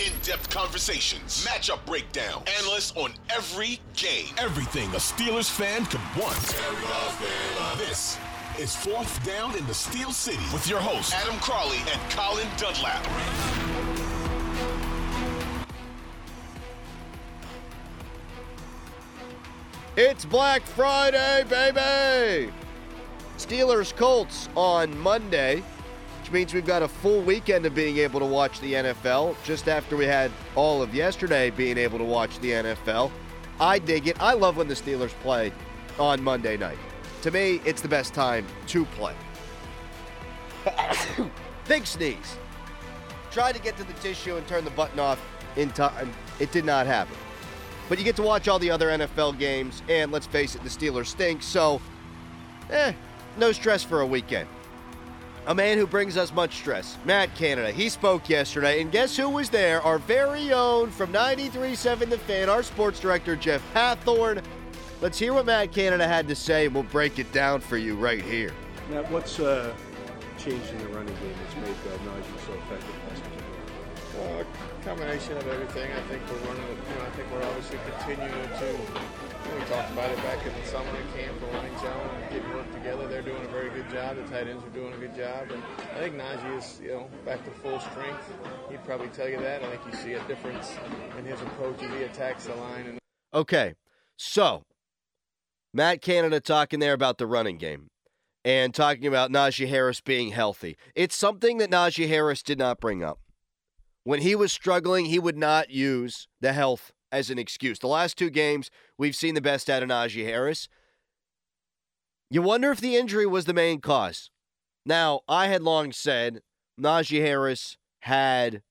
In depth conversations, matchup breakdown, analysts on every game. Everything a Steelers fan could want. This is Fourth Down in the Steel City with your hosts, Adam Crowley and Colin Dunlap. It's Black Friday, baby! Steelers Colts on Monday, which means we've got a full weekend of being able to watch the NFL just after we had all of yesterday being able to watch the NFL. I dig it. I love when the Steelers play on Monday night. To me, it's the best time to play. Big sneeze. Tried to get to the tissue and turn the button off in time. It did not happen. But you get to watch all the other NFL games, and let's face it, the Steelers stink, so, eh, no stress for a weekend. A man who brings us much stress, Matt Canada. He spoke yesterday, and guess who was there? Our very own from 93.7 The Fan, our sports director, Jeff Hathhorn. Let's hear what Matt Canada had to say, and we'll break it down for you right here. Matt, what's uh, changed in the running game that's made uh, Najee so effective last week? Uh, combination of everything. I think we're running. You know, I think we're obviously continuing to. We talked about it back in the summer camp, the running zone, and getting work together. They're doing a very good job. The tight ends are doing a good job, and I think Najee is, you know, back to full strength. He'd probably tell you that. I think you see a difference in his approach as he attacks the line. And Okay, so Matt Canada talking there about the running game and talking about Najee Harris being healthy. It's something that Najee Harris did not bring up. When he was struggling, he would not use the health as an excuse. The last two games, we've seen the best out of Najee Harris. You wonder if the injury was the main cause. Now, I had long said Najee Harris had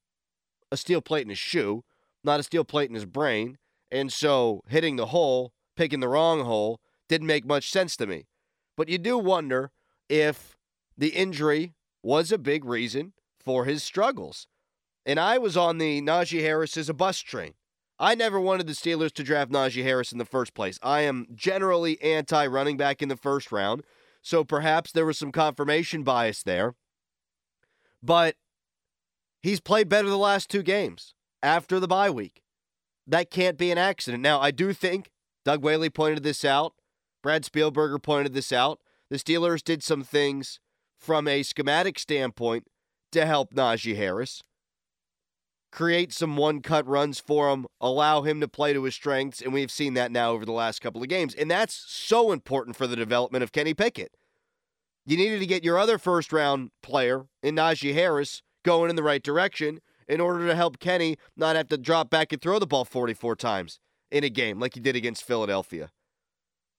a steel plate in his shoe, not a steel plate in his brain. And so hitting the hole, picking the wrong hole, didn't make much sense to me. But you do wonder if the injury was a big reason for his struggles. And I was on the Najee Harris is a bus train. I never wanted the Steelers to draft Najee Harris in the first place. I am generally anti running back in the first round. So perhaps there was some confirmation bias there. But he's played better the last two games after the bye week. That can't be an accident. Now, I do think Doug Whaley pointed this out. Brad Spielberger pointed this out. The Steelers did some things from a schematic standpoint to help Najee Harris create some one cut runs for him, allow him to play to his strengths, and we've seen that now over the last couple of games. And that's so important for the development of Kenny Pickett. You needed to get your other first round player in Najee Harris going in the right direction in order to help Kenny not have to drop back and throw the ball 44 times in a game like he did against Philadelphia.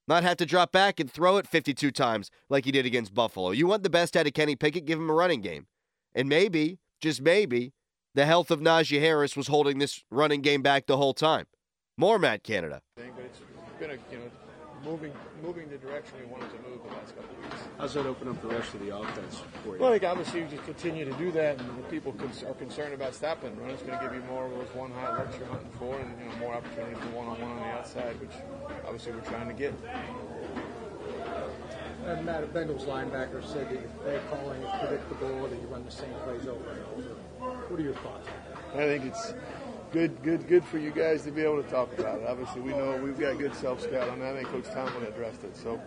Not have to drop back and throw it 52 times like he did against Buffalo. You want the best out of Kenny Pickett, give him a running game. And maybe, just maybe, the health of Najee Harris was holding this running game back the whole time. More Matt Canada. but it's been a you know moving moving the direction we wanted to move the last couple of weeks. How's that open up the rest of the offense for you? Well, I think obviously you just continue to do that, and if people con- are concerned about stopping run, it's going to give you more of those one high looks you're hunting for, and you know more opportunity for one on one on the outside, which obviously we're trying to get. And Matt, a Bengals linebacker said that their calling is predictable, that you run the same plays over and over. What are your thoughts on that? I think it's good, good, good for you guys to be able to talk about it. Obviously, we know we've got good self scout on that. I think Coach Tomlin addressed it. So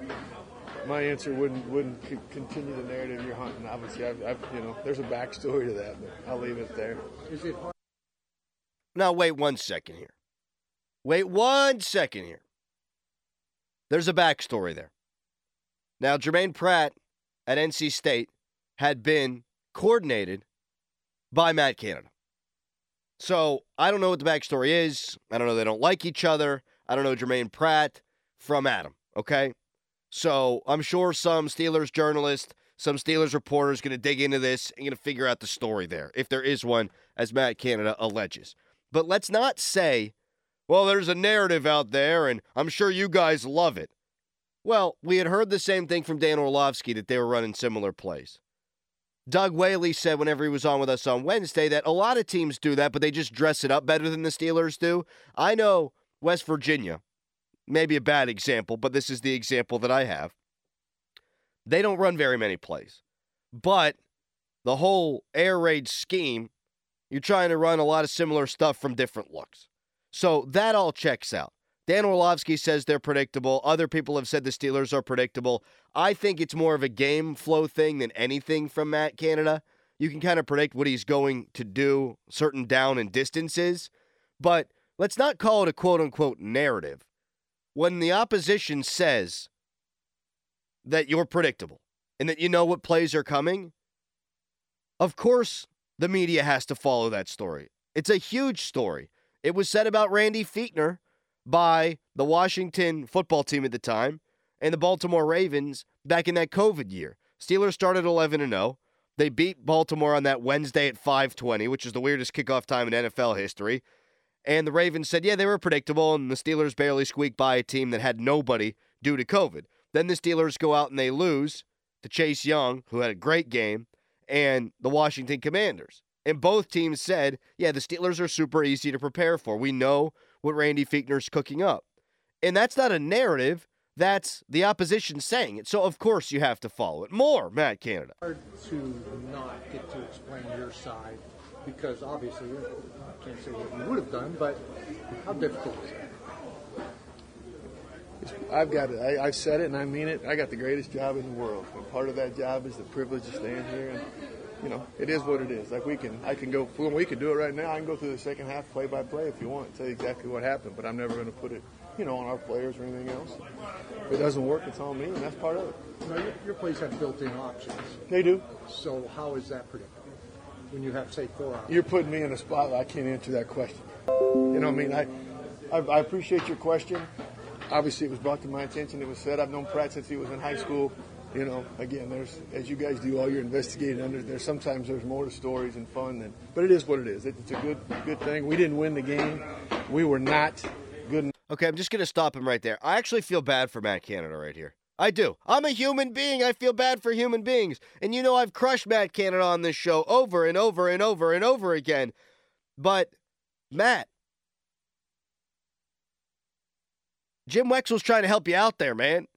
my answer wouldn't wouldn't c- continue the narrative you're hunting. Obviously, I've, I've, you know, there's a backstory to that, but I'll leave it there. Is it hard? Now, wait one second here. Wait one second here. There's a backstory there. Now, Germaine Pratt at NC State had been coordinated by Matt Canada. So I don't know what the backstory is. I don't know they don't like each other. I don't know Germaine Pratt from Adam. Okay. So I'm sure some Steelers journalist, some Steelers reporter is going to dig into this and going to figure out the story there, if there is one, as Matt Canada alleges. But let's not say, well, there's a narrative out there, and I'm sure you guys love it. Well, we had heard the same thing from Dan Orlovsky that they were running similar plays. Doug Whaley said whenever he was on with us on Wednesday that a lot of teams do that, but they just dress it up better than the Steelers do. I know West Virginia, maybe a bad example, but this is the example that I have. They don't run very many plays, but the whole air raid scheme You're trying to run a lot of similar stuff from different looks. So that all checks out. Dan Orlovsky says they're predictable. Other people have said the Steelers are predictable. I think it's more of a game flow thing than anything from Matt Canada. You can kind of predict what he's going to do, certain down and distances, but let's not call it a quote unquote narrative. When the opposition says that you're predictable and that you know what plays are coming, of course the media has to follow that story. It's a huge story. It was said about Randy Fichtner by the Washington football team at the time and the Baltimore Ravens back in that COVID year. Steelers started 11 and 0. They beat Baltimore on that Wednesday at 5:20, which is the weirdest kickoff time in NFL history. And the Ravens said, "Yeah, they were predictable and the Steelers barely squeaked by a team that had nobody due to COVID." Then the Steelers go out and they lose to Chase Young, who had a great game, and the Washington Commanders. And both teams said, "Yeah, the Steelers are super easy to prepare for. We know what Randy Fichtner's cooking up." And that's not a narrative. That's the opposition saying it. So, of course, you have to follow it. More, Matt Canada. Hard to not get to explain your side because obviously you can't say what you would have done, but how difficult is it? I've got it. I, I've said it and I mean it. I got the greatest job in the world. And part of that job is the privilege of stand here and you know, it is what it is. Like we can, I can go. We can do it right now. I can go through the second half play by play if you want, tell you exactly what happened. But I'm never going to put it, you know, on our players or anything else. If it doesn't work, it's on me, and that's part of it. You know, your, your plays have built-in options. They do. So how is that predictable? When you have, say, four options. You're putting me in a spot. Where I can't answer that question. You know, what I mean, I, I, I appreciate your question. Obviously, it was brought to my attention. It was said. I've known Pratt since he was in high school. You know, again, there's as you guys do all your investigating under. There's sometimes there's more to stories and fun than, but it is what it is. It, it's a good good thing. We didn't win the game. We were not good. Okay, I'm just to stop him right there. I actually feel bad for Matt Canada right here. I do. I'm a human being. I feel bad for human beings. And you know, I've crushed Matt Canada on this show over and over and over and over again. But, Matt, Jim Wexell's trying to help you out there, man.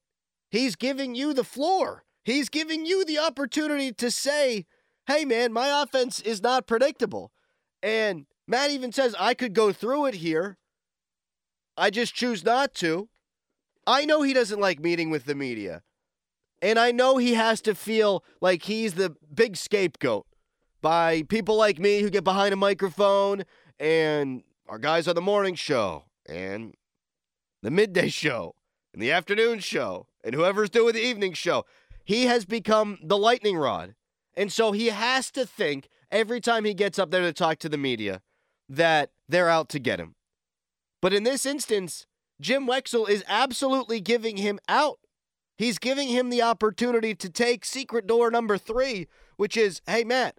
He's giving you the floor. He's giving you the opportunity to say, hey, man, my offense is not predictable. And Matt even says, I could go through it here. I just choose not to. I know he doesn't like meeting with the media. And I know he has to feel like he's the big scapegoat by people like me who get behind a microphone and our guys on the morning show and the midday show and the afternoon show and whoever's doing the evening show. He has become the lightning rod. And so he has to think every time he gets up there to talk to the media that they're out to get him. But in this instance, Jim Wexell is absolutely giving him out. He's giving him the opportunity to take secret door number three, which is hey, Matt,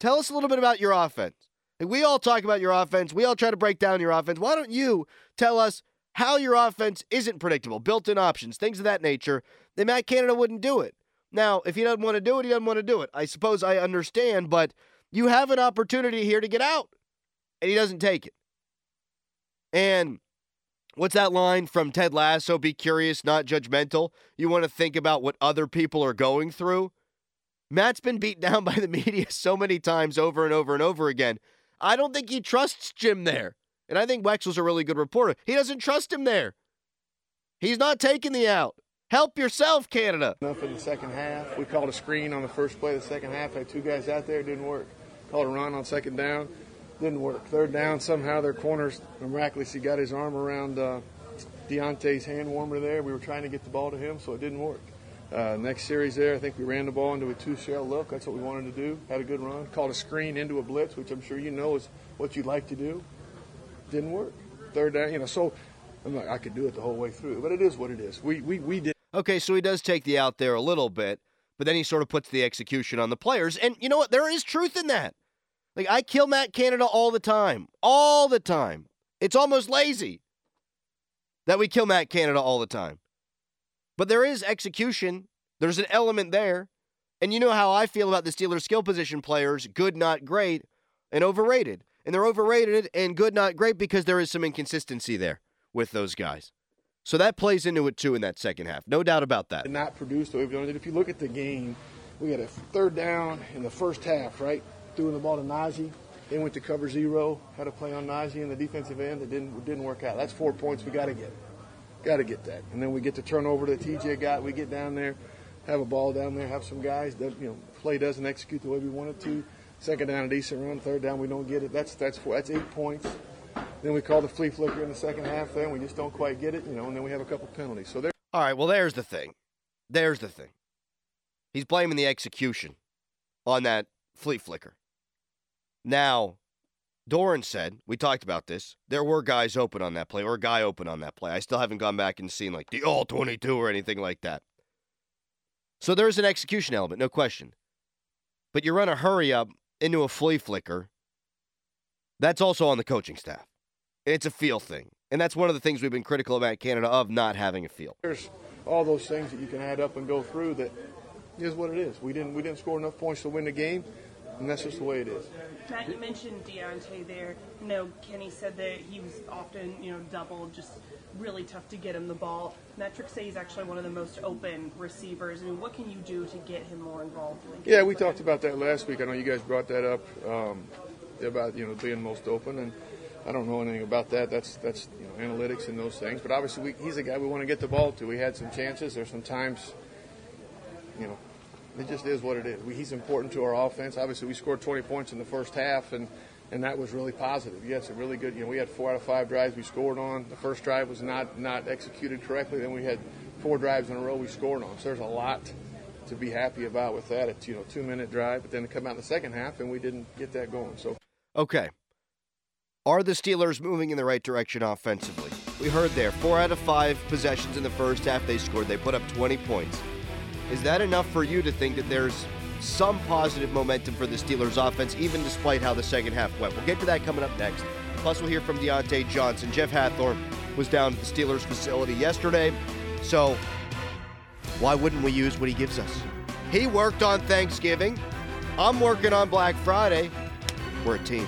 tell us a little bit about your offense. we all talk about your offense, we all try to break down your offense. Why don't you tell us how your offense isn't predictable, built in options, things of that nature? Then Matt Canada wouldn't do it. Now, if he doesn't want to do it, he doesn't want to do it. I suppose I understand, but you have an opportunity here to get out, and he doesn't take it. And what's that line from Ted Lasso? Be curious, not judgmental. You want to think about what other people are going through. Matt's been beat down by the media so many times over and over and over again. I don't think he trusts Jim there. And I think Wexell's a really good reporter. He doesn't trust him there. He's not taking the out. Help yourself, Canada. Enough in the second half. We called a screen on the first play of the second half. Had two guys out there. Didn't work. Called a run on second down. Didn't work. Third down, somehow their corners miraculously got his arm around uh, Diontae's hand warmer there. We were trying to get the ball to him, so it didn't work. Uh, next series there, I think we ran the ball into a two shell look. That's what we wanted to do. Had a good run. Called a screen into a blitz, which I'm sure you know is what you'd like to do. Didn't work. Third down, you know, so I'm like, I could do it the whole way through, but it is what it is. We, we, we did. Okay, so he does take the out there a little bit, but then he sort of puts the execution on the players. And you know what? There is truth in that. Like, I kill Matt Canada all the time. All the time. It's almost lazy that we kill Matt Canada all the time. But there is execution, there's an element there. And you know how I feel about the Steelers skill position players good, not great, and overrated. And they're overrated and good, not great because there is some inconsistency there with those guys. So that plays into it too in that second half. No doubt about that. Not produce the way we've done it. If you look at the game, we had a third down in the first half, right? Throwing the ball to Najee. They went to cover zero, had a play on Najee in the defensive end. It didn't didn't work out. That's four points we got to get. Got to get that. And then we get to the turnover that TJ got. We get down there, have a ball down there, have some guys that you know play doesn't execute the way we want it to. Second down, a decent run. Third down, we don't get it. That's that's that's eight points. Then we call the flea flicker in the second half. Then we just don't quite get it, you know. And then we have a couple penalties. So there. All right, well, there's the thing. There's the thing. He's blaming the execution on that flea flicker. Now, Doran said, we talked about this, there were guys open on that play, or a guy open on that play. I still haven't gone back and seen like the all 22 or anything like that. So there's an execution element, no question. But you run a hurry up into a flea flicker, that's also on the coaching staff. It's a feel thing. And that's one of the things we've been critical about Canada of not having a feel. There's all those things that you can add up and go through that is what it is. We didn't we didn't score enough points to win the game, and that's just the way it is. Matt, you mentioned Diontae there. You know, Kenny said that he was often, you know, doubled, just really tough to get him the ball. Metrics say he's actually one of the most open receivers. I mean, what can you do to get him more involved? In Yeah, we talked about that last week. I know you guys brought that up um, about you know being most open, and I don't know anything about that. That's that's you know analytics and those things. But obviously, we, he's a guy we want to get the ball to. We had some chances. There's some times, you know, it just is what it is. We, he's important to our offense. Obviously, we scored 20 points in the first half, and and that was really positive. Yes, a really good. You know, we had four out of five drives we scored on. The first drive was not not executed correctly. Then we had four drives in a row we scored on. So there's a lot to be happy about with that. It's you know two minute drive, but then to come out in the second half and we didn't get that going. So Okay. Are the Steelers moving in the right direction offensively? We heard there four out of five possessions in the first half they scored. They put up 20 points. Is that enough for you to think that there's some positive momentum for the Steelers offense, even despite how the second half went? We'll get to that coming up next. Plus, we'll hear from Diontae Johnson. Jeff Hathhorn was down at the Steelers facility yesterday, so why wouldn't we use what he gives us? He worked on Thanksgiving. I'm working on Black Friday. We're a team.